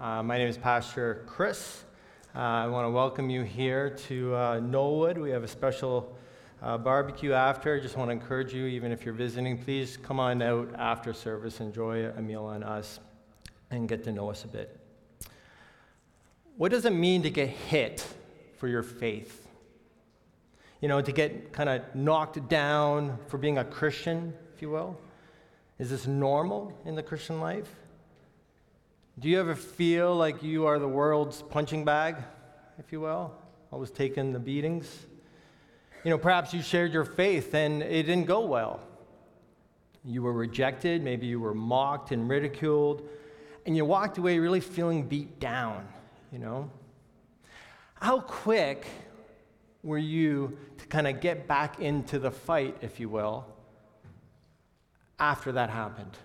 Uh, my name is Pastor Chris. Uh, I want to welcome you here to uh, Knollwood. We have a special uh, barbecue after. I just want to encourage you, even if you're visiting, please come on out after service, enjoy a meal on us, and get to know us a bit. What does it mean to get hit for your faith? You know, to get kind of knocked down for being a Christian, if you will? Is this normal in the Christian life? Do you ever feel like you are the world's punching bag, if you will? Always taking the beatings? You know, perhaps you shared your faith and it didn't go well. You were rejected, maybe you were mocked and ridiculed, and you walked away really feeling beat down, you know? How quick were you to kind of get back into the fight, if you will, after that happened?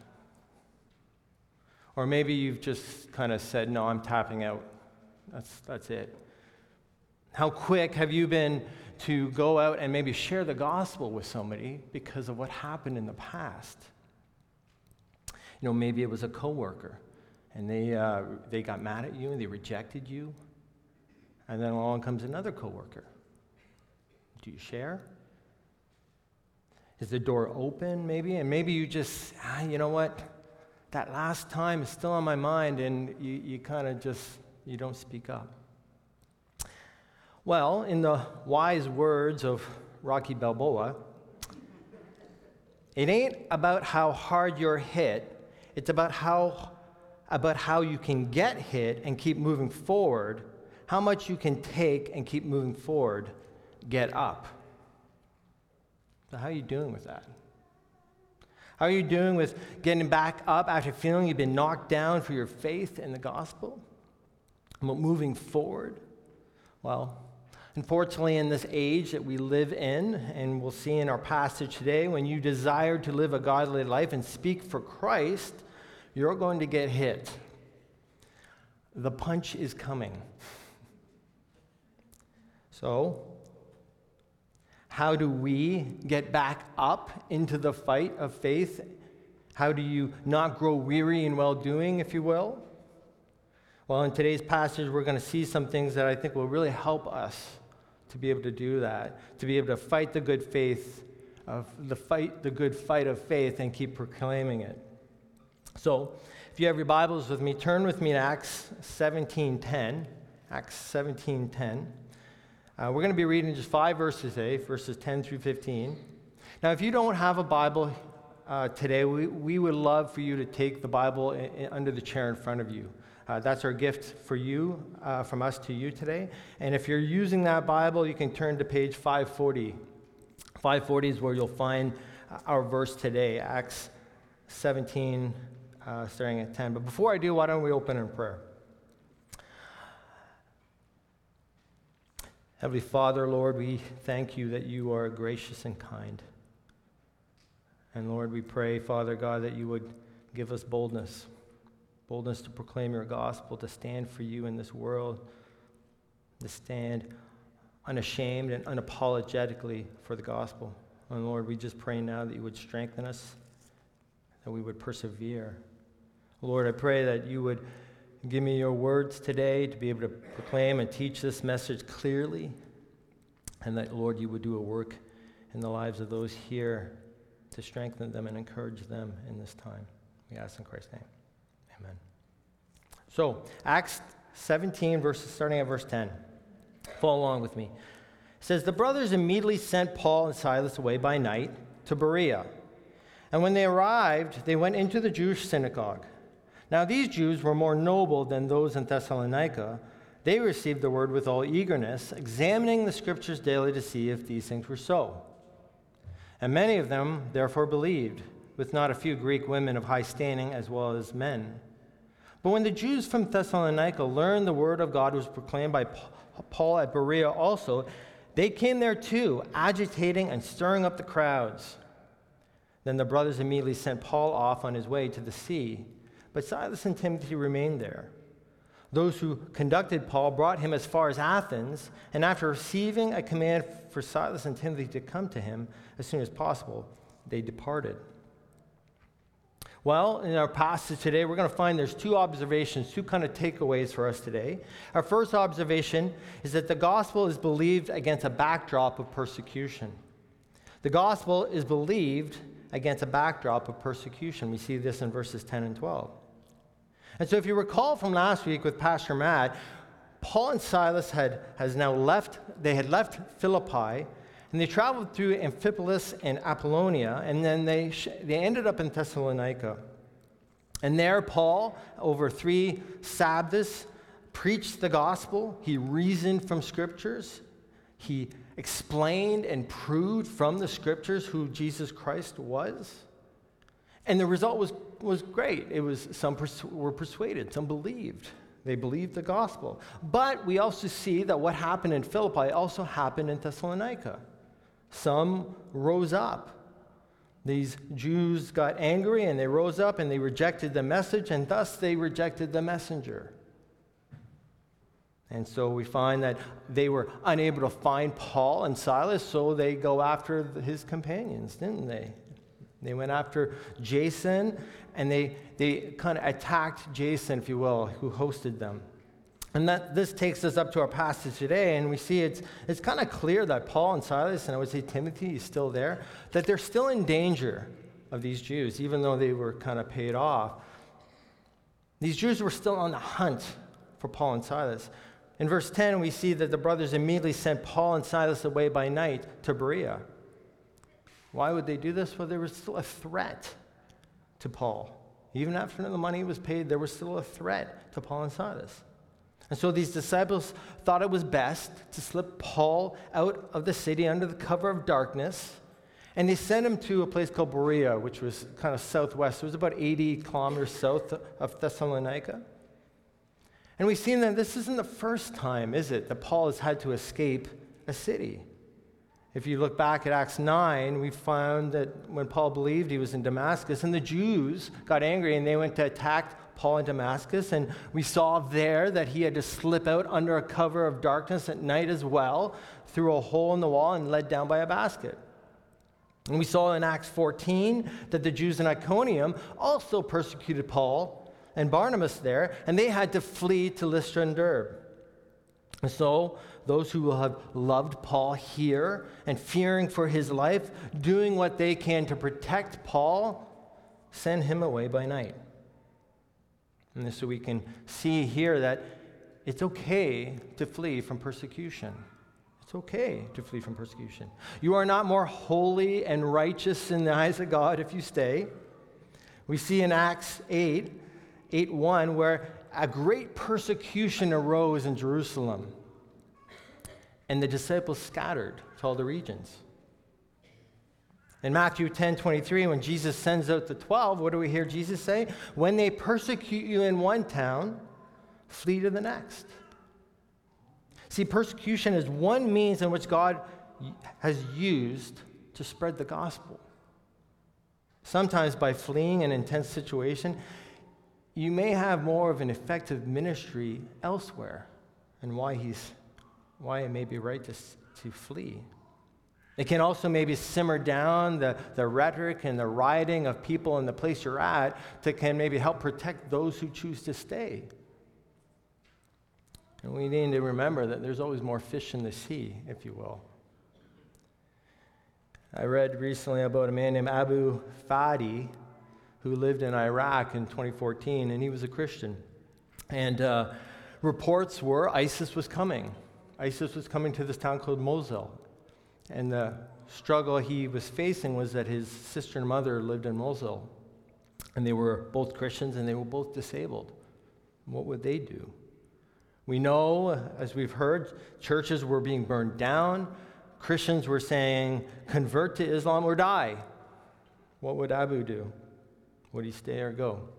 Or maybe you've just kind of said, no, I'm tapping out. That's, that's it. How quick have you been to go out and maybe share the gospel with somebody because of what happened in the past? You know, maybe it was a coworker and they, uh, they got mad at you and they rejected you. And then along comes another coworker. Do you share? Is the door open maybe? And maybe you just, ah, you know what? That last time is still on my mind and you, you kind of just you don't speak up. Well in the wise words of rocky balboa it ain't about how hard you're hit it's about how about how you can get hit and keep moving forward how much you can take and keep moving forward get up. So how are you doing with that how are you doing with getting back up after feeling you've been knocked down for your faith in the gospel? Moving forward? Well, unfortunately, in this age that we live in, and we'll see in our passage today, when you desire to live a godly life and speak for Christ, you're going to get hit. The punch is coming. So, how do we get back up into the fight of faith? How do you not grow weary in well doing, if you will? Well, in today's passage, we're going to see some things that I think will really help us to be able to do that, to be able to fight the good faith of the fight, the good fight of faith, and keep proclaiming it. So, if you have your Bibles with me, turn with me to Acts 17:10. Acts 17:10. Uh, we're going to be reading just five verses today, verses 10 through 15. Now, if you don't have a Bible uh, today, we, we would love for you to take the Bible in, in, under the chair in front of you. Uh, that's our gift for you, uh, from us to you today. And if you're using that Bible, you can turn to page 540. 540 is where you'll find uh, our verse today, Acts 17, uh, starting at 10. But before I do, why don't we open in prayer? Heavenly Father, Lord, we thank you that you are gracious and kind. And Lord, we pray, Father God, that you would give us boldness boldness to proclaim your gospel, to stand for you in this world, to stand unashamed and unapologetically for the gospel. And Lord, we just pray now that you would strengthen us, that we would persevere. Lord, I pray that you would Give me your words today to be able to proclaim and teach this message clearly. And that, Lord, you would do a work in the lives of those here to strengthen them and encourage them in this time. We ask in Christ's name. Amen. So, Acts 17, verses starting at verse 10. Follow along with me. It says, The brothers immediately sent Paul and Silas away by night to Berea. And when they arrived, they went into the Jewish synagogue. Now, these Jews were more noble than those in Thessalonica. They received the word with all eagerness, examining the scriptures daily to see if these things were so. And many of them therefore believed, with not a few Greek women of high standing as well as men. But when the Jews from Thessalonica learned the word of God was proclaimed by Paul at Berea also, they came there too, agitating and stirring up the crowds. Then the brothers immediately sent Paul off on his way to the sea but Silas and Timothy remained there. Those who conducted Paul brought him as far as Athens, and after receiving a command for Silas and Timothy to come to him as soon as possible, they departed. Well, in our passage today, we're going to find there's two observations, two kind of takeaways for us today. Our first observation is that the gospel is believed against a backdrop of persecution. The gospel is believed against a backdrop of persecution. We see this in verses 10 and 12. And so, if you recall from last week with Pastor Matt, Paul and Silas had has now left, they had left Philippi and they traveled through Amphipolis and Apollonia, and then they, they ended up in Thessalonica. And there, Paul, over three Sabbaths, preached the gospel. He reasoned from scriptures. He explained and proved from the scriptures who Jesus Christ was. And the result was, was great. It was some pers- were persuaded, some believed. They believed the gospel. But we also see that what happened in Philippi also happened in Thessalonica. Some rose up. These Jews got angry and they rose up and they rejected the message, and thus they rejected the messenger. And so we find that they were unable to find Paul and Silas, so they go after his companions, didn't they? They went after Jason and they, they kind of attacked Jason, if you will, who hosted them. And that, this takes us up to our passage today, and we see it's, it's kind of clear that Paul and Silas, and I would say Timothy is still there, that they're still in danger of these Jews, even though they were kind of paid off. These Jews were still on the hunt for Paul and Silas. In verse 10, we see that the brothers immediately sent Paul and Silas away by night to Berea. Why would they do this? Well, there was still a threat to Paul. Even after the money was paid, there was still a threat to Paul and Silas. And so these disciples thought it was best to slip Paul out of the city under the cover of darkness. And they sent him to a place called Berea, which was kind of southwest. It was about 80 kilometers south of Thessalonica. And we've seen that this isn't the first time, is it, that Paul has had to escape a city. If you look back at Acts 9, we found that when Paul believed he was in Damascus, and the Jews got angry and they went to attack Paul in Damascus, and we saw there that he had to slip out under a cover of darkness at night as well, through a hole in the wall and led down by a basket. And we saw in Acts 14 that the Jews in Iconium also persecuted Paul and Barnabas there, and they had to flee to Lystra and Derbe. And so, those who will have loved Paul here and fearing for his life, doing what they can to protect Paul, send him away by night. And so we can see here that it's okay to flee from persecution. It's okay to flee from persecution. You are not more holy and righteous in the eyes of God if you stay. We see in Acts 8, 8 1, where a great persecution arose in Jerusalem, and the disciples scattered to all the regions. In Matthew 10 23, when Jesus sends out the 12, what do we hear Jesus say? When they persecute you in one town, flee to the next. See, persecution is one means in which God has used to spread the gospel. Sometimes by fleeing an intense situation, you may have more of an effective ministry elsewhere, and why he's why it may be right to, to flee. It can also maybe simmer down the, the rhetoric and the rioting of people in the place you're at to can maybe help protect those who choose to stay. And we need to remember that there's always more fish in the sea, if you will. I read recently about a man named Abu Fadi who lived in Iraq in 2014, and he was a Christian. And uh, reports were ISIS was coming. ISIS was coming to this town called Mosul. And the struggle he was facing was that his sister and mother lived in Mosul. And they were both Christians and they were both disabled. What would they do? We know, as we've heard, churches were being burned down. Christians were saying, convert to Islam or die. What would Abu do? Would he stay or go?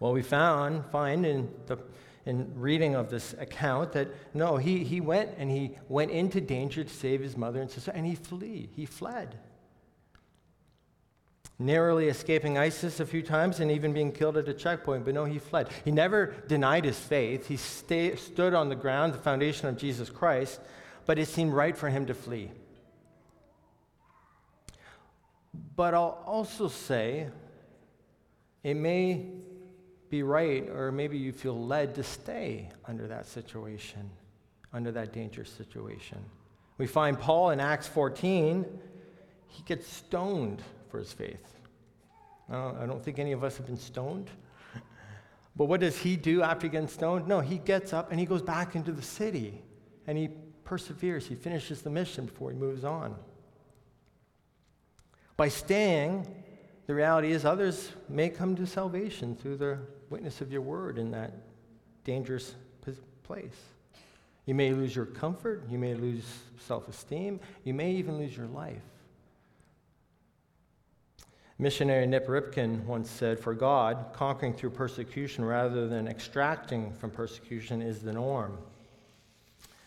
Well, we found, find in the in reading of this account that no, he, he went and he went into danger to save his mother and sister, and he flee. He fled. Narrowly escaping ISIS a few times and even being killed at a checkpoint, but no, he fled. He never denied his faith. He stood on the ground, the foundation of Jesus Christ, but it seemed right for him to flee. But I'll also say it may be right, or maybe you feel led to stay under that situation, under that dangerous situation. We find Paul in Acts 14, he gets stoned for his faith. I don't think any of us have been stoned. But what does he do after getting stoned? No, he gets up and he goes back into the city and he perseveres. He finishes the mission before he moves on. By staying, the reality is others may come to salvation through the witness of your word in that dangerous place. You may lose your comfort, you may lose self esteem, you may even lose your life. Missionary Nik Ripken once said, For God, conquering through persecution rather than extracting from persecution is the norm.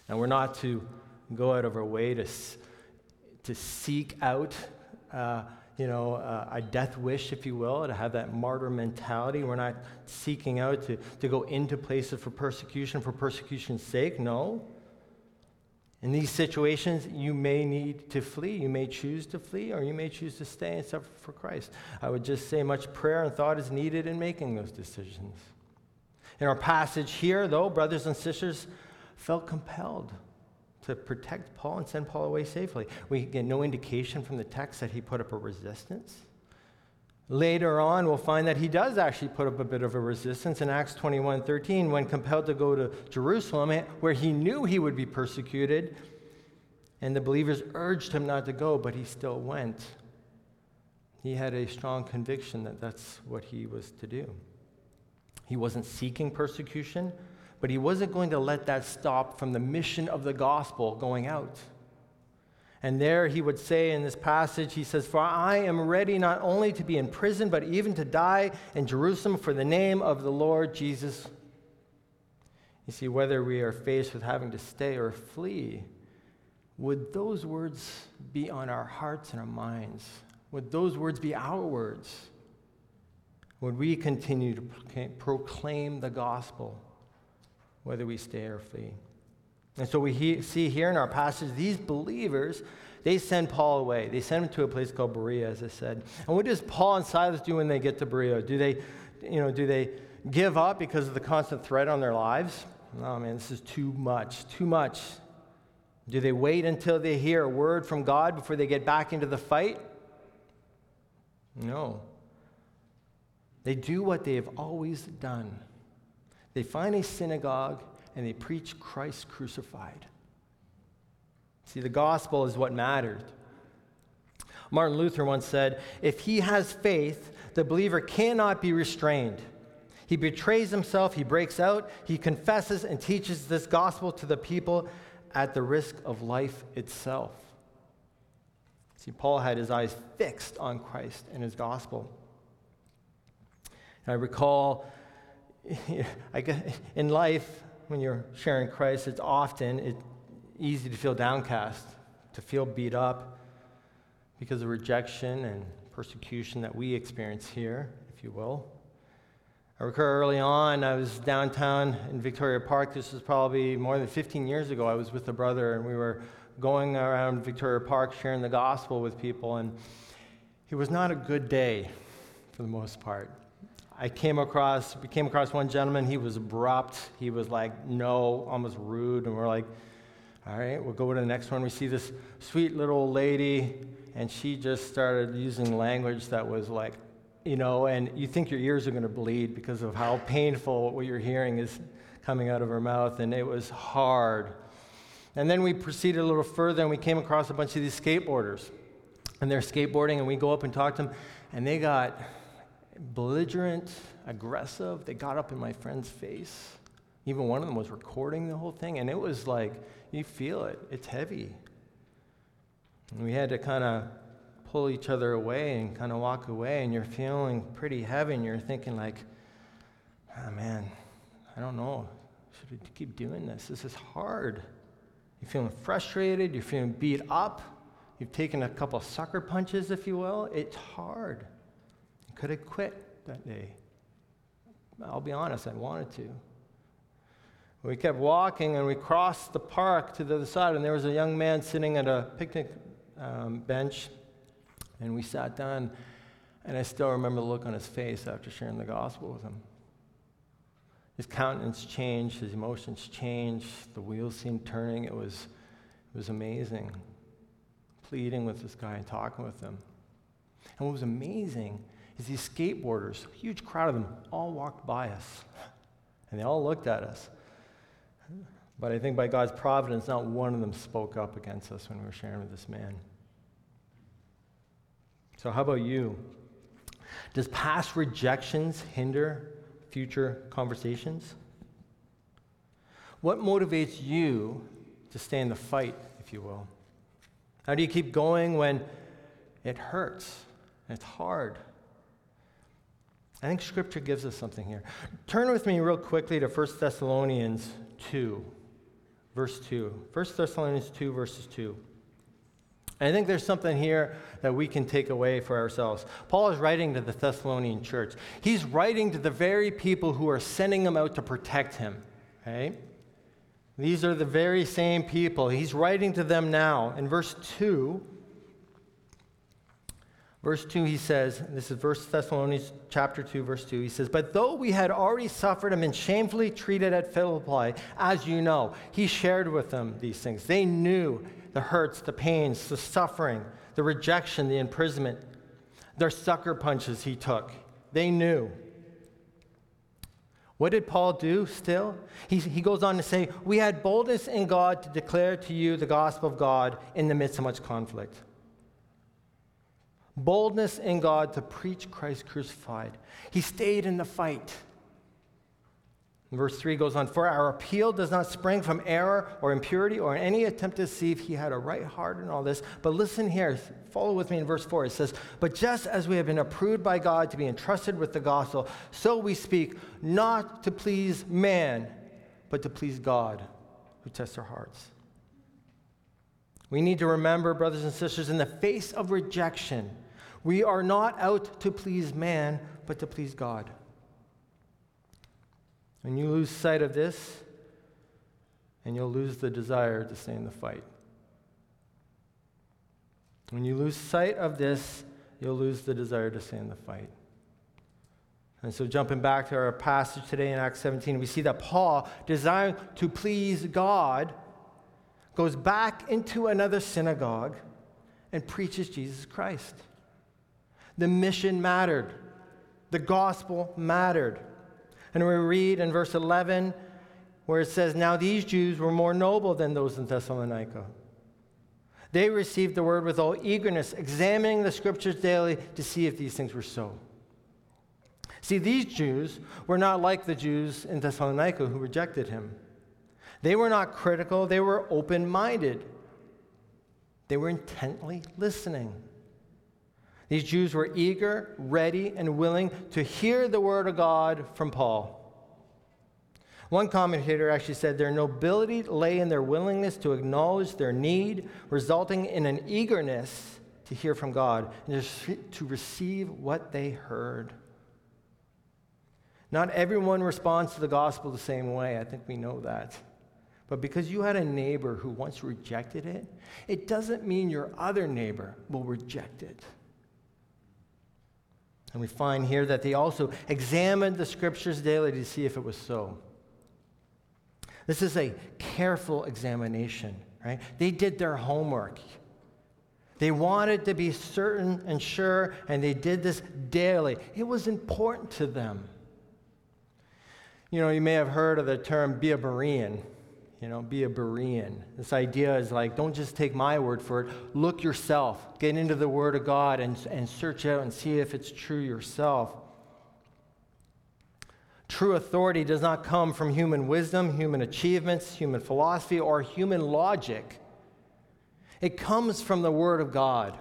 And we're not to go out of our way to, to seek out, uh, you know, uh, a death wish, if you will, to have that martyr mentality. We're not seeking out to, to go into places for persecution for persecution's sake. No. In these situations, you may need to flee. You may choose to flee, or you may choose to stay and suffer for Christ. I would just say much prayer and thought is needed in making those decisions. In our passage here, though, brothers and sisters felt compelled to protect Paul and send Paul away safely. We get no indication from the text that he put up a resistance. Later on, we'll find that he does actually put up a bit of a resistance in Acts 21 13 when compelled to go to Jerusalem, eh, where he knew he would be persecuted. And the believers urged him not to go, but he still went. He had a strong conviction that that's what he was to do. He wasn't seeking persecution, but he wasn't going to let that stop from the mission of the gospel going out. And there he would say in this passage, he says, For I am ready not only to be in prison, but even to die in Jerusalem for the name of the Lord Jesus. You see, whether we are faced with having to stay or flee, would those words be on our hearts and our minds? Would those words be our words? Would we continue to proclaim the gospel, whether we stay or flee? And so we he- see here in our passage, these believers, they send Paul away. They send him to a place called Berea, as I said. And what does Paul and Silas do when they get to Berea? Do they, you know, do they give up because of the constant threat on their lives? Oh man, this is too much, too much. Do they wait until they hear a word from God before they get back into the fight? No. They do what they have always done. They find a synagogue and they preach Christ crucified. See, the gospel is what mattered. Martin Luther once said, If he has faith, the believer cannot be restrained. He betrays himself, he breaks out, he confesses and teaches this gospel to the people at the risk of life itself. See, Paul had his eyes fixed on Christ and his gospel. And I recall in life, when you're sharing Christ, it's often it, easy to feel downcast, to feel beat up because of rejection and persecution that we experience here, if you will. I recall early on, I was downtown in Victoria Park. This was probably more than 15 years ago. I was with a brother, and we were going around Victoria Park sharing the gospel with people, and it was not a good day for the most part. I came across, came across one gentleman. He was abrupt. He was like, no, almost rude. And we're like, all right, we'll go to the next one. We see this sweet little lady, and she just started using language that was like, you know, and you think your ears are going to bleed because of how painful what you're hearing is coming out of her mouth. And it was hard. And then we proceeded a little further, and we came across a bunch of these skateboarders. And they're skateboarding, and we go up and talk to them, and they got belligerent, aggressive. They got up in my friend's face. Even one of them was recording the whole thing, and it was like, you feel it. It's heavy. And we had to kind of pull each other away and kind of walk away, and you're feeling pretty heavy, and you're thinking, like, oh man, I don't know. Should we keep doing this? This is hard. You're feeling frustrated, you're feeling beat up, you've taken a couple sucker punches, if you will. It's hard. Could have quit that day. I'll be honest, I wanted to. We kept walking and we crossed the park to the other side, and there was a young man sitting at a picnic um, bench. And we sat down, And I still remember the look on his face after sharing the gospel with him. His countenance changed, his emotions changed, the wheels seemed turning. It was, it was amazing. Pleading with this guy and talking with him. And what was amazing is these skateboarders, huge crowd of them, all walked by us. And they all looked at us. But I think by God's providence, not one of them spoke up against us when we were sharing with this man. So, how about you? Does past rejections hinder future conversations? What motivates you to stay in the fight, if you will? How do you keep going when it hurts and it's hard? I think Scripture gives us something here. Turn with me real quickly to 1 Thessalonians 2, verse 2. 1 Thessalonians 2, verses 2. I think there's something here that we can take away for ourselves. Paul is writing to the Thessalonian church. He's writing to the very people who are sending him out to protect him. These are the very same people. He's writing to them now. In verse 2, Verse 2, he says, this is First Thessalonians chapter 2, verse 2. He says, But though we had already suffered and been shamefully treated at Philippi, as you know, he shared with them these things. They knew the hurts, the pains, the suffering, the rejection, the imprisonment, their sucker punches he took. They knew. What did Paul do still? He, he goes on to say, We had boldness in God to declare to you the gospel of God in the midst of much conflict boldness in God to preach Christ crucified. He stayed in the fight. Verse 3 goes on For our appeal does not spring from error or impurity or any attempt to deceive. He had a right heart in all this. But listen here, follow with me in verse 4. It says, But just as we have been approved by God to be entrusted with the gospel, so we speak, not to please man, but to please God who tests our hearts. We need to remember, brothers and sisters, in the face of rejection, we are not out to please man, but to please God. When you lose sight of this, and you'll lose the desire to stay in the fight. When you lose sight of this, you'll lose the desire to stay in the fight. And so, jumping back to our passage today in Acts 17, we see that Paul, desiring to please God, goes back into another synagogue and preaches Jesus Christ. The mission mattered, the gospel mattered. And we read in verse 11 where it says, Now these Jews were more noble than those in Thessalonica. They received the word with all eagerness, examining the scriptures daily to see if these things were so. See, these Jews were not like the Jews in Thessalonica who rejected him. They were not critical, they were open minded. They were intently listening. These Jews were eager, ready, and willing to hear the word of God from Paul. One commentator actually said their nobility lay in their willingness to acknowledge their need, resulting in an eagerness to hear from God and to receive what they heard. Not everyone responds to the gospel the same way. I think we know that. But because you had a neighbor who once rejected it, it doesn't mean your other neighbor will reject it. And we find here that they also examined the scriptures daily to see if it was so. This is a careful examination, right? They did their homework. They wanted to be certain and sure, and they did this daily. It was important to them. You know, you may have heard of the term be a Berean you know, be a Berean. This idea is like, don't just take my word for it. Look yourself. Get into the Word of God and, and search out and see if it's true yourself. True authority does not come from human wisdom, human achievements, human philosophy, or human logic. It comes from the Word of God,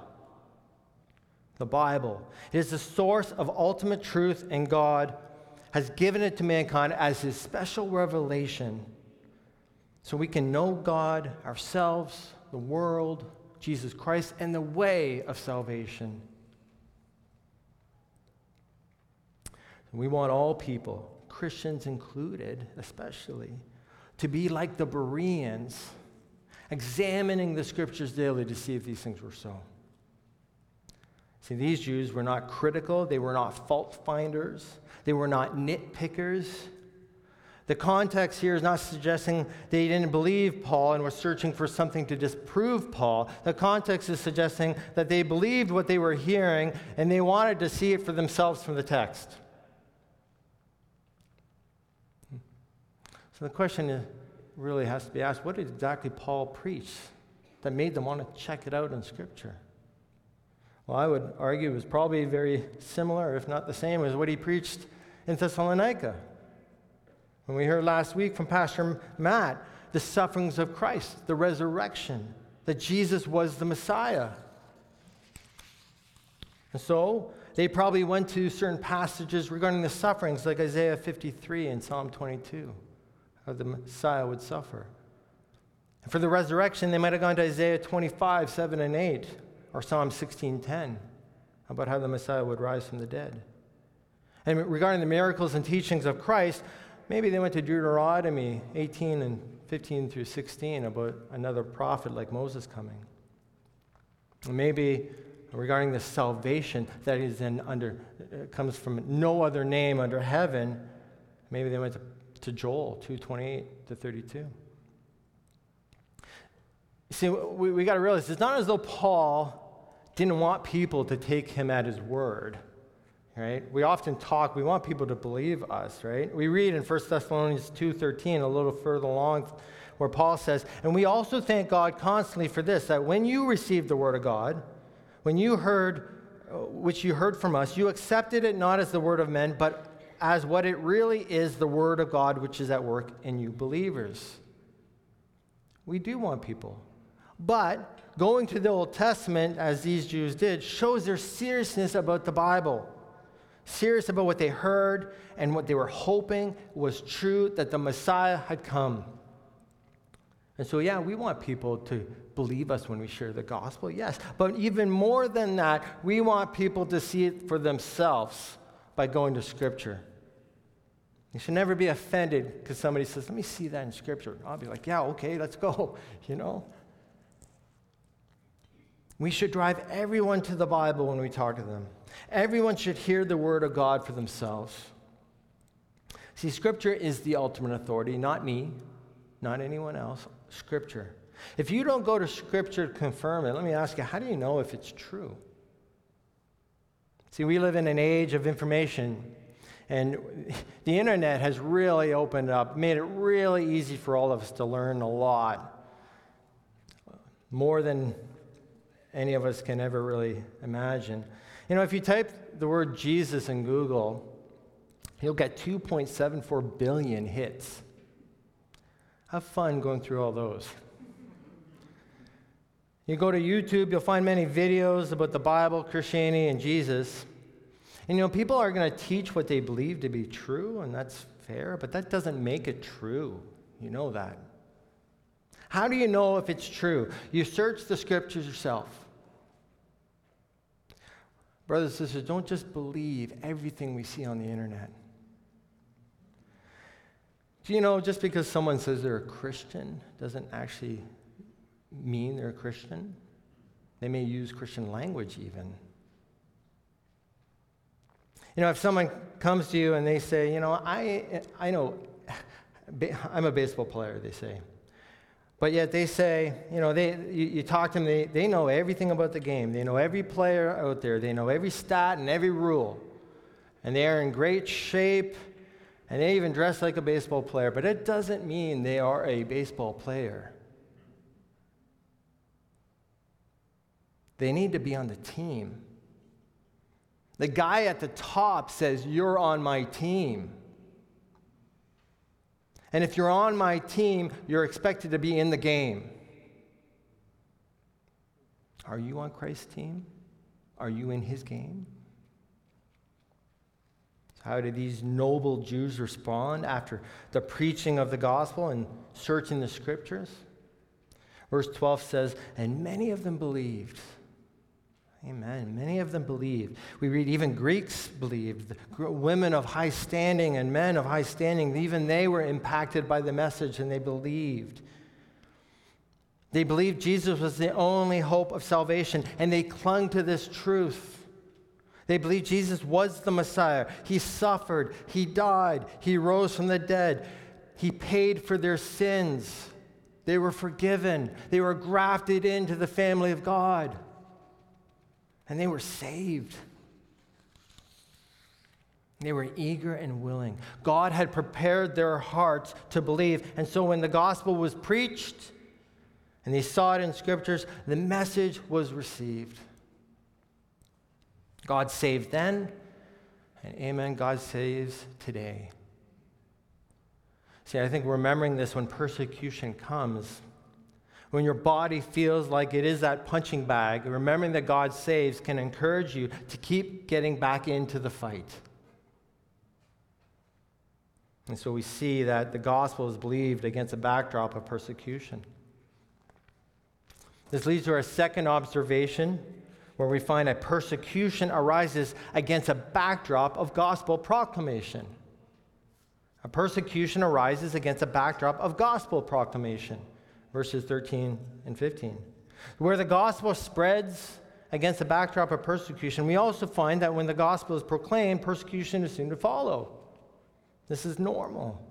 the Bible. It is the source of ultimate truth, and God has given it to mankind as His special revelation so we can know God, ourselves, the world, Jesus Christ, and the way of salvation. We want all people, Christians included especially, to be like the Bereans, examining the scriptures daily to see if these things were so. See, these Jews were not critical, they were not fault finders, they were not nitpickers. The context here is not suggesting they didn't believe Paul and were searching for something to disprove Paul. The context is suggesting that they believed what they were hearing and they wanted to see it for themselves from the text. So the question really has to be asked what did exactly Paul preach that made them want to check it out in Scripture? Well, I would argue it was probably very similar, if not the same, as what he preached in Thessalonica. When we heard last week from Pastor Matt, the sufferings of Christ, the resurrection, that Jesus was the Messiah. And so they probably went to certain passages regarding the sufferings, like Isaiah 53 and Psalm 22, how the Messiah would suffer. And for the resurrection, they might have gone to Isaiah 25, 7 and 8, or Psalm 16, 10, about how the Messiah would rise from the dead. And regarding the miracles and teachings of Christ, Maybe they went to Deuteronomy 18 and 15 through 16 about another prophet like Moses coming. Maybe regarding the salvation that is in under uh, comes from no other name under heaven. Maybe they went to, to Joel 2:28 to 32. See, we, we got to realize it's not as though Paul didn't want people to take him at his word right? We often talk, we want people to believe us, right? We read in 1 Thessalonians 2:13 a little further along where Paul says, "And we also thank God constantly for this that when you received the word of God, when you heard uh, which you heard from us, you accepted it not as the word of men, but as what it really is, the word of God which is at work in you believers." We do want people. But going to the Old Testament, as these Jews did, shows their seriousness about the Bible serious about what they heard and what they were hoping was true that the Messiah had come. And so, yeah, we want people to believe us when we share the gospel, yes. But even more than that, we want people to see it for themselves by going to Scripture. You should never be offended because somebody says, Let me see that in Scripture. I'll be like, Yeah, okay, let's go, you know? We should drive everyone to the Bible when we talk to them. Everyone should hear the word of God for themselves. See, Scripture is the ultimate authority, not me, not anyone else. Scripture. If you don't go to Scripture to confirm it, let me ask you, how do you know if it's true? See, we live in an age of information, and the internet has really opened up, made it really easy for all of us to learn a lot. More than any of us can ever really imagine. You know, if you type the word Jesus in Google, you'll get 2.74 billion hits. Have fun going through all those. You go to YouTube, you'll find many videos about the Bible, Christianity, and Jesus. And you know, people are going to teach what they believe to be true, and that's fair, but that doesn't make it true. You know that. How do you know if it's true? You search the scriptures yourself. Brothers and sisters, don't just believe everything we see on the internet. Do you know just because someone says they're a Christian doesn't actually mean they're a Christian? They may use Christian language even. You know, if someone comes to you and they say, you know, I, I know, I'm a baseball player, they say. But yet they say, you know, they, you, you, talk to them, they, they know everything about the game. They know every player out there. They know every stat and every rule. And they are in great shape, and they even dress like a baseball player. But it doesn't mean they are a baseball player. They need to be on the team. The guy at the top says, You're on my team. And if you're on my team, you're expected to be in the game. Are you on Christ's team? Are you in his game? So How did these noble Jews respond after the preaching of the gospel and searching the scriptures? Verse 12 says, And many of them believed. Amen. Many of them believed. We read even Greeks believed. Women of high standing and men of high standing, even they were impacted by the message and they believed. They believed Jesus was the only hope of salvation and they clung to this truth. They believed Jesus was the Messiah. He suffered, He died, He rose from the dead, He paid for their sins. They were forgiven, they were grafted into the family of God, and they were saved. They were eager and willing. God had prepared their hearts to believe. And so when the gospel was preached and they saw it in scriptures, the message was received. God saved then, and amen, God saves today. See, I think remembering this when persecution comes, when your body feels like it is that punching bag, remembering that God saves can encourage you to keep getting back into the fight. And so we see that the gospel is believed against a backdrop of persecution. This leads to our second observation, where we find that persecution arises against a backdrop of gospel proclamation. A persecution arises against a backdrop of gospel proclamation, verses 13 and 15. Where the gospel spreads against the backdrop of persecution, we also find that when the gospel is proclaimed, persecution is soon to follow. This is normal.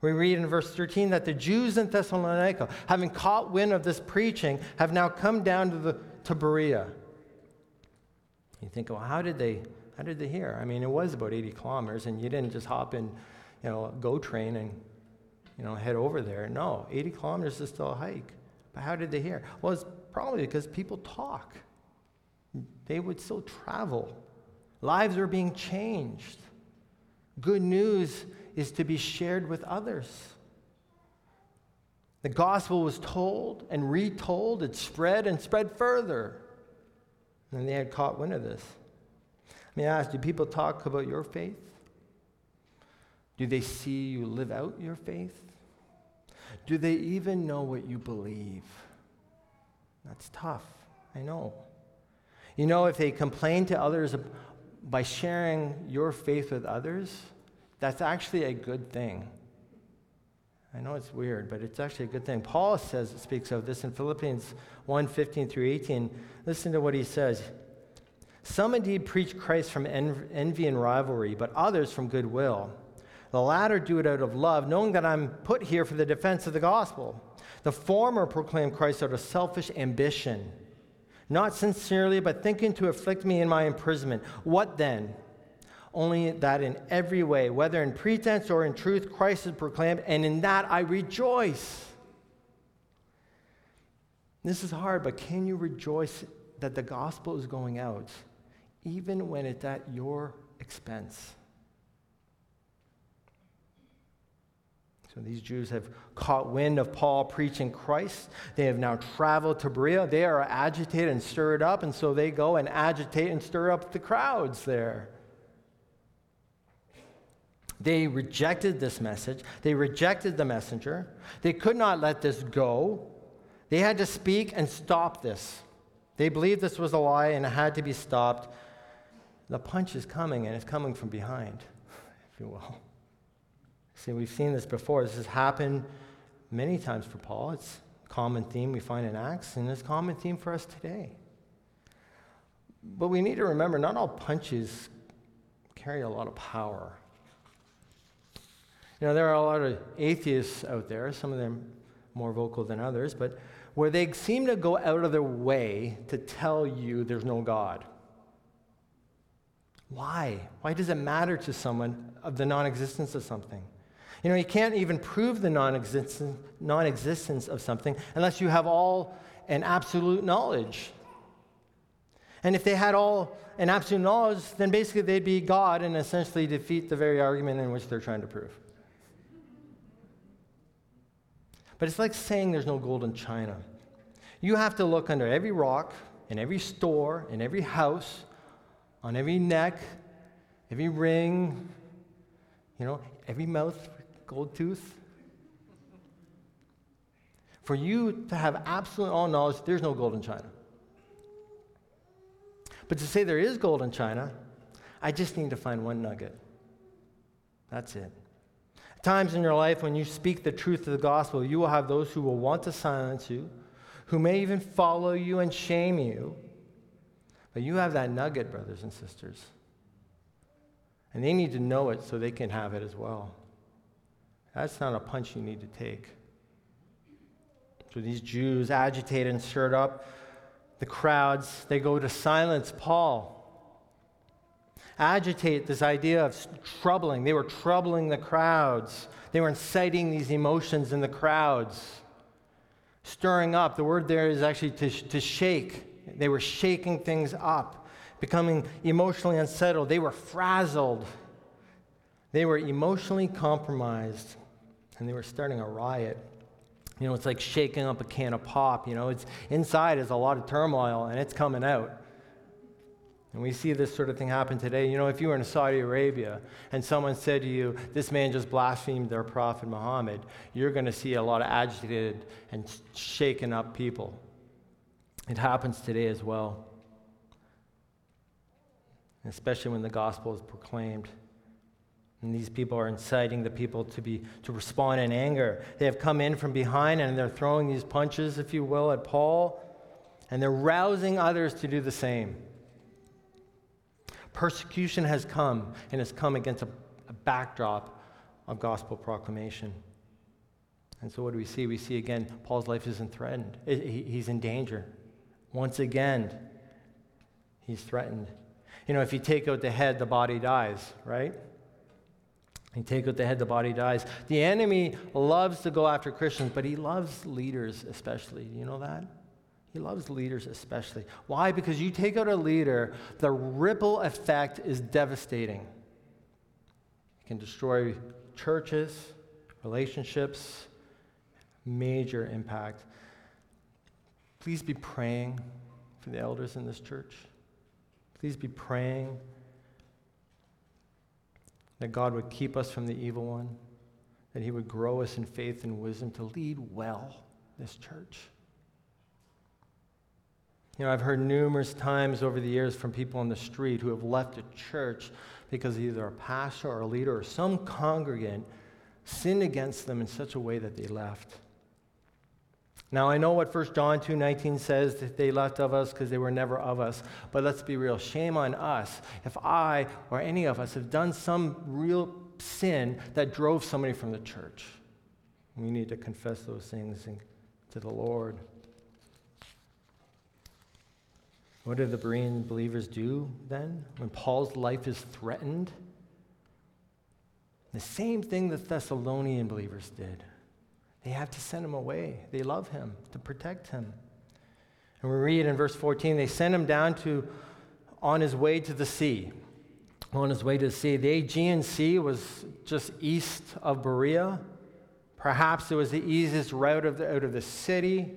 We read in verse 13 that the Jews in Thessalonica, having caught wind of this preaching, have now come down to, the, to Berea. You think, well, how did they how did they hear? I mean, it was about 80 kilometers, and you didn't just hop in, you know, a GO train and you know head over there. No, 80 kilometers is still a hike. But how did they hear? Well, it's probably because people talk. They would still travel. Lives are being changed. Good news is to be shared with others. The gospel was told and retold, it spread and spread further. And they had caught wind of this. Let me ask do people talk about your faith? Do they see you live out your faith? Do they even know what you believe? That's tough, I know. You know, if they complain to others by sharing your faith with others, that's actually a good thing. I know it's weird, but it's actually a good thing. Paul says, speaks of this in Philippians 1 15 through 18. Listen to what he says. Some indeed preach Christ from envy and rivalry, but others from goodwill. The latter do it out of love, knowing that I'm put here for the defense of the gospel. The former proclaim Christ out of selfish ambition not sincerely, but thinking to afflict me in my imprisonment. What then? Only that in every way, whether in pretense or in truth, Christ is proclaimed, and in that I rejoice. This is hard, but can you rejoice that the gospel is going out, even when it's at your expense? So these Jews have caught wind of Paul preaching Christ. They have now traveled to Berea. They are agitated and stirred up, and so they go and agitate and stir up the crowds there. They rejected this message. They rejected the messenger. They could not let this go. They had to speak and stop this. They believed this was a lie and it had to be stopped. The punch is coming, and it's coming from behind, if you will. See, we've seen this before. This has happened many times for Paul. It's a common theme we find in Acts, and it's a common theme for us today. But we need to remember not all punches carry a lot of power. You know, there are a lot of atheists out there, some of them more vocal than others, but where they seem to go out of their way to tell you there's no God. Why? Why does it matter to someone of the non existence of something? You know, you can't even prove the non existence of something unless you have all an absolute knowledge. And if they had all an absolute knowledge, then basically they'd be God and essentially defeat the very argument in which they're trying to prove. But it's like saying there's no gold in China. You have to look under every rock, in every store, in every house, on every neck, every ring, you know, every mouth gold tooth? For you to have absolute all knowledge, there's no gold in China. But to say there is gold in China, I just need to find one nugget. That's it. Times in your life when you speak the truth of the gospel, you will have those who will want to silence you, who may even follow you and shame you. But you have that nugget, brothers and sisters. And they need to know it so they can have it as well. That's not a punch you need to take. So these Jews, agitated and stirred up the crowds, they go to silence Paul. Agitate this idea of troubling. They were troubling the crowds. They were inciting these emotions in the crowds. Stirring up, the word there is actually to, to shake. They were shaking things up, becoming emotionally unsettled. They were frazzled. They were emotionally compromised, and they were starting a riot. You know, it's like shaking up a can of pop. You know, it's inside is a lot of turmoil, and it's coming out. And we see this sort of thing happen today. You know, if you were in Saudi Arabia and someone said to you, this man just blasphemed their prophet Muhammad, you're going to see a lot of agitated and shaken up people. It happens today as well, especially when the gospel is proclaimed. And these people are inciting the people to, be, to respond in anger. They have come in from behind and they're throwing these punches, if you will, at Paul, and they're rousing others to do the same. Persecution has come, and has come against a, a backdrop of gospel proclamation. And so, what do we see? We see again, Paul's life isn't threatened, he's in danger. Once again, he's threatened. You know, if you take out the head, the body dies, right? You take out the head, the body dies. The enemy loves to go after Christians, but he loves leaders especially. You know that? He loves leaders especially. Why? Because you take out a leader, the ripple effect is devastating. It can destroy churches, relationships, major impact. Please be praying for the elders in this church. Please be praying that God would keep us from the evil one, that He would grow us in faith and wisdom to lead well this church. You know, I've heard numerous times over the years from people on the street who have left a church because either a pastor or a leader or some congregant sinned against them in such a way that they left. Now I know what 1 John 2:19 says that they left of us because they were never of us. But let's be real, shame on us if I or any of us have done some real sin that drove somebody from the church. We need to confess those things to the Lord. What did the Berean believers do then when Paul's life is threatened? The same thing the Thessalonian believers did. They have to send him away. They love him to protect him. And we read in verse 14, they sent him down to on his way to the sea. On his way to the sea. The Aegean Sea was just east of Berea. Perhaps it was the easiest route of the, out of the city.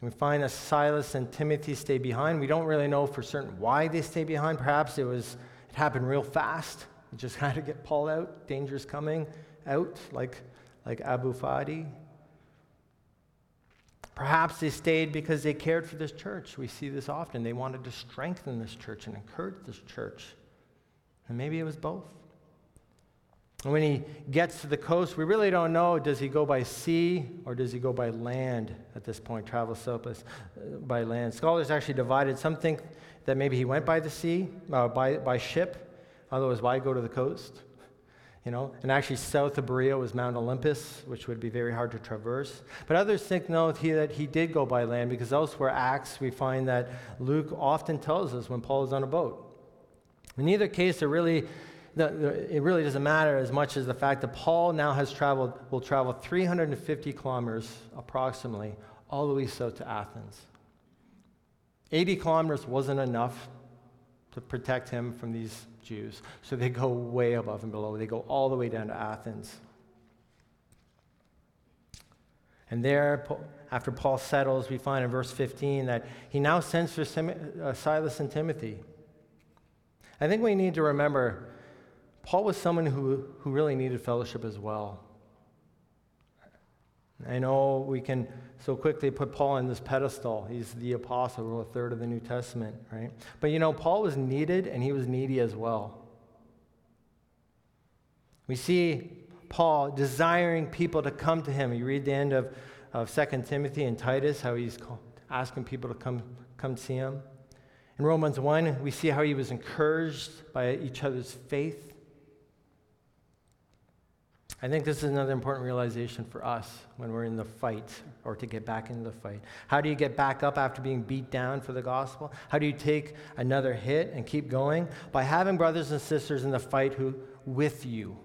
We find that Silas and Timothy stay behind. We don't really know for certain why they stay behind. Perhaps it was it happened real fast. It just had to get Paul out. Danger's coming out, like, like Abu Fadi. Perhaps they stayed because they cared for this church. We see this often. They wanted to strengthen this church and encourage this church. And maybe it was both. When he gets to the coast, we really don't know does he go by sea or does he go by land at this point, travel south uh, by land? Scholars actually divided. Some think that maybe he went by the sea, uh, by, by ship. Otherwise, why go to the coast? You know, and actually south of Berea was Mount Olympus, which would be very hard to traverse. But others think no, he, that he did go by land because elsewhere Acts we find that Luke often tells us when Paul is on a boat. In either case, it really it really doesn't matter as much as the fact that Paul now has traveled, will travel 350 kilometers approximately, all the way south to Athens. 80 kilometers wasn't enough to protect him from these Jews, so they go way above and below. They go all the way down to Athens. And there, after Paul settles, we find in verse 15 that he now sends for uh, Silas and Timothy. I think we need to remember Paul was someone who, who really needed fellowship as well. I know we can so quickly put Paul on this pedestal. He's the apostle, a third of the New Testament, right? But you know, Paul was needed and he was needy as well. We see Paul desiring people to come to him. You read the end of, of 2 Timothy and Titus, how he's asking people to come, come see him. In Romans 1, we see how he was encouraged by each other's faith. I think this is another important realization for us when we're in the fight or to get back into the fight. How do you get back up after being beat down for the gospel? How do you take another hit and keep going? By having brothers and sisters in the fight who with you,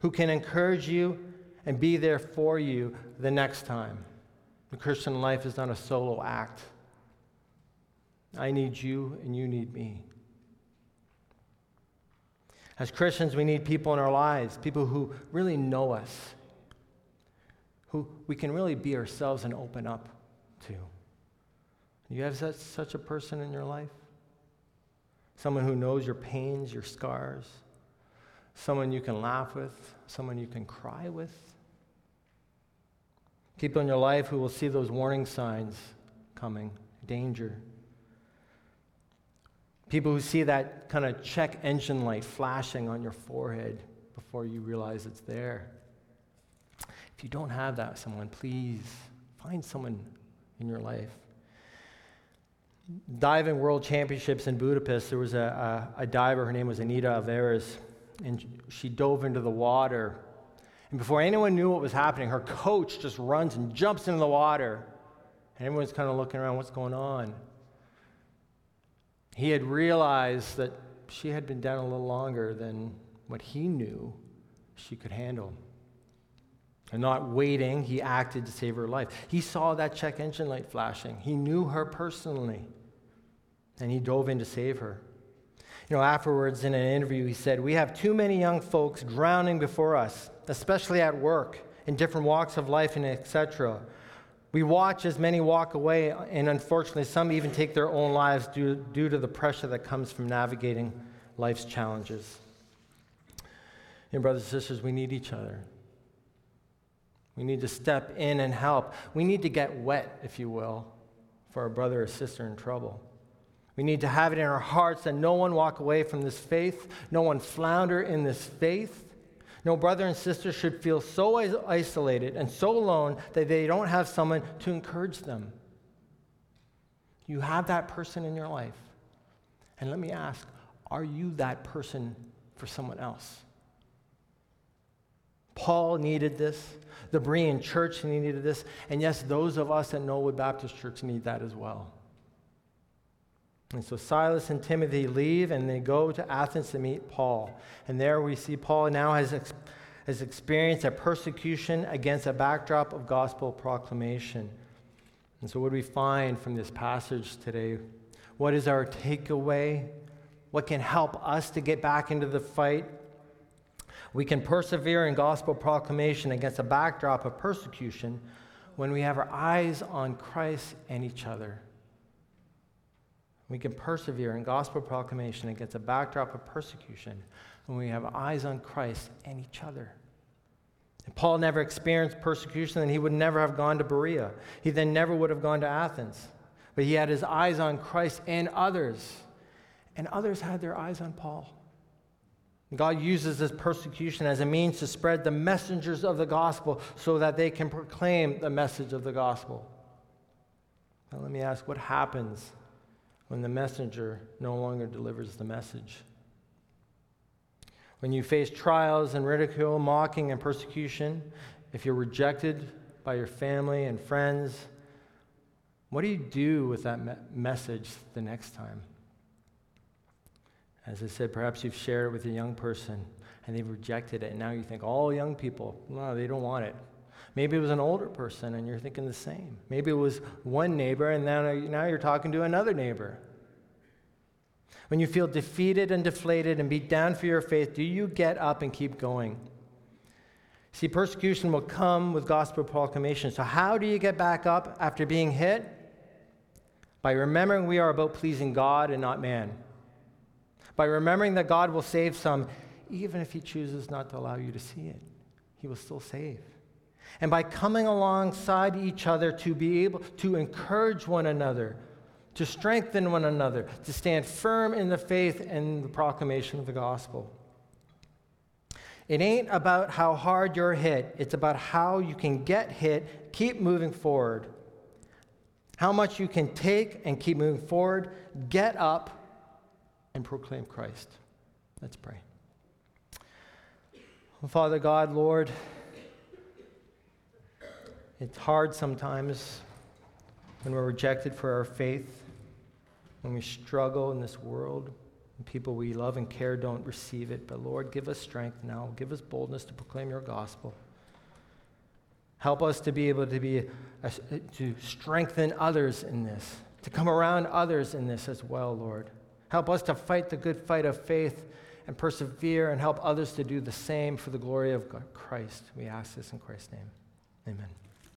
who can encourage you and be there for you the next time. The Christian life is not a solo act. I need you and you need me. As Christians, we need people in our lives, people who really know us, who we can really be ourselves and open up to. You have such, such a person in your life? Someone who knows your pains, your scars, someone you can laugh with, someone you can cry with. People in your life who will see those warning signs coming, danger. People who see that kind of check engine light flashing on your forehead before you realize it's there. If you don't have that, someone, please find someone in your life. Diving World Championships in Budapest, there was a, a, a diver, her name was Anita Alvarez, and she dove into the water. And before anyone knew what was happening, her coach just runs and jumps into the water. And everyone's kind of looking around, what's going on? He had realized that she had been down a little longer than what he knew she could handle. And not waiting, he acted to save her life. He saw that check engine light flashing. He knew her personally, and he dove in to save her. You know, afterwards in an interview, he said, We have too many young folks drowning before us, especially at work, in different walks of life, and etc. We watch as many walk away, and unfortunately, some even take their own lives due, due to the pressure that comes from navigating life's challenges. And, brothers and sisters, we need each other. We need to step in and help. We need to get wet, if you will, for a brother or sister in trouble. We need to have it in our hearts that no one walk away from this faith, no one flounder in this faith, no brother and sister should feel so isolated and so alone that they don't have someone to encourage them. You have that person in your life. And let me ask are you that person for someone else? Paul needed this. The Berean church needed this. And yes, those of us at Knollwood Baptist Church need that as well. And so Silas and Timothy leave and they go to Athens to meet Paul. And there we see Paul now has, ex- has experienced a persecution against a backdrop of gospel proclamation. And so, what do we find from this passage today? What is our takeaway? What can help us to get back into the fight? We can persevere in gospel proclamation against a backdrop of persecution when we have our eyes on Christ and each other. We can persevere in gospel proclamation against a backdrop of persecution when we have eyes on Christ and each other. If Paul never experienced persecution, then he would never have gone to Berea. He then never would have gone to Athens. But he had his eyes on Christ and others. And others had their eyes on Paul. God uses this persecution as a means to spread the messengers of the gospel so that they can proclaim the message of the gospel. Now, let me ask what happens when the messenger no longer delivers the message. When you face trials and ridicule, mocking, and persecution, if you're rejected by your family and friends, what do you do with that me- message the next time? As I said, perhaps you've shared it with a young person and they've rejected it, and now you think all young people, no, they don't want it. Maybe it was an older person and you're thinking the same. Maybe it was one neighbor and now, you're talking to another neighbor. When you feel defeated and deflated and beat down for your faith, do you get up and keep going? See, persecution will come with gospel proclamation. So, how do you get back up after being hit? By remembering we are about pleasing God and not man. By remembering that God will save some, even if He chooses not to allow you to see it, He will still save and by coming alongside each other to be able to encourage one another, to strengthen one another, to stand firm in the faith and the proclamation of the gospel. It ain't about how hard you're hit, it's about how you can get hit, keep moving forward. how much you can take and keep moving forward. Get up and proclaim Christ. Let's pray. Father God, Lord, it's hard sometimes when we're rejected for our faith, when we struggle in this world, and people we love and care don't receive it. But Lord, give us strength now. Give us boldness to proclaim your gospel. Help us to be able to be a, to strengthen others in this, to come around others in this as well, Lord. Help us to fight the good fight of faith and persevere and help others to do the same for the glory of Christ. We ask this in Christ's name. Amen.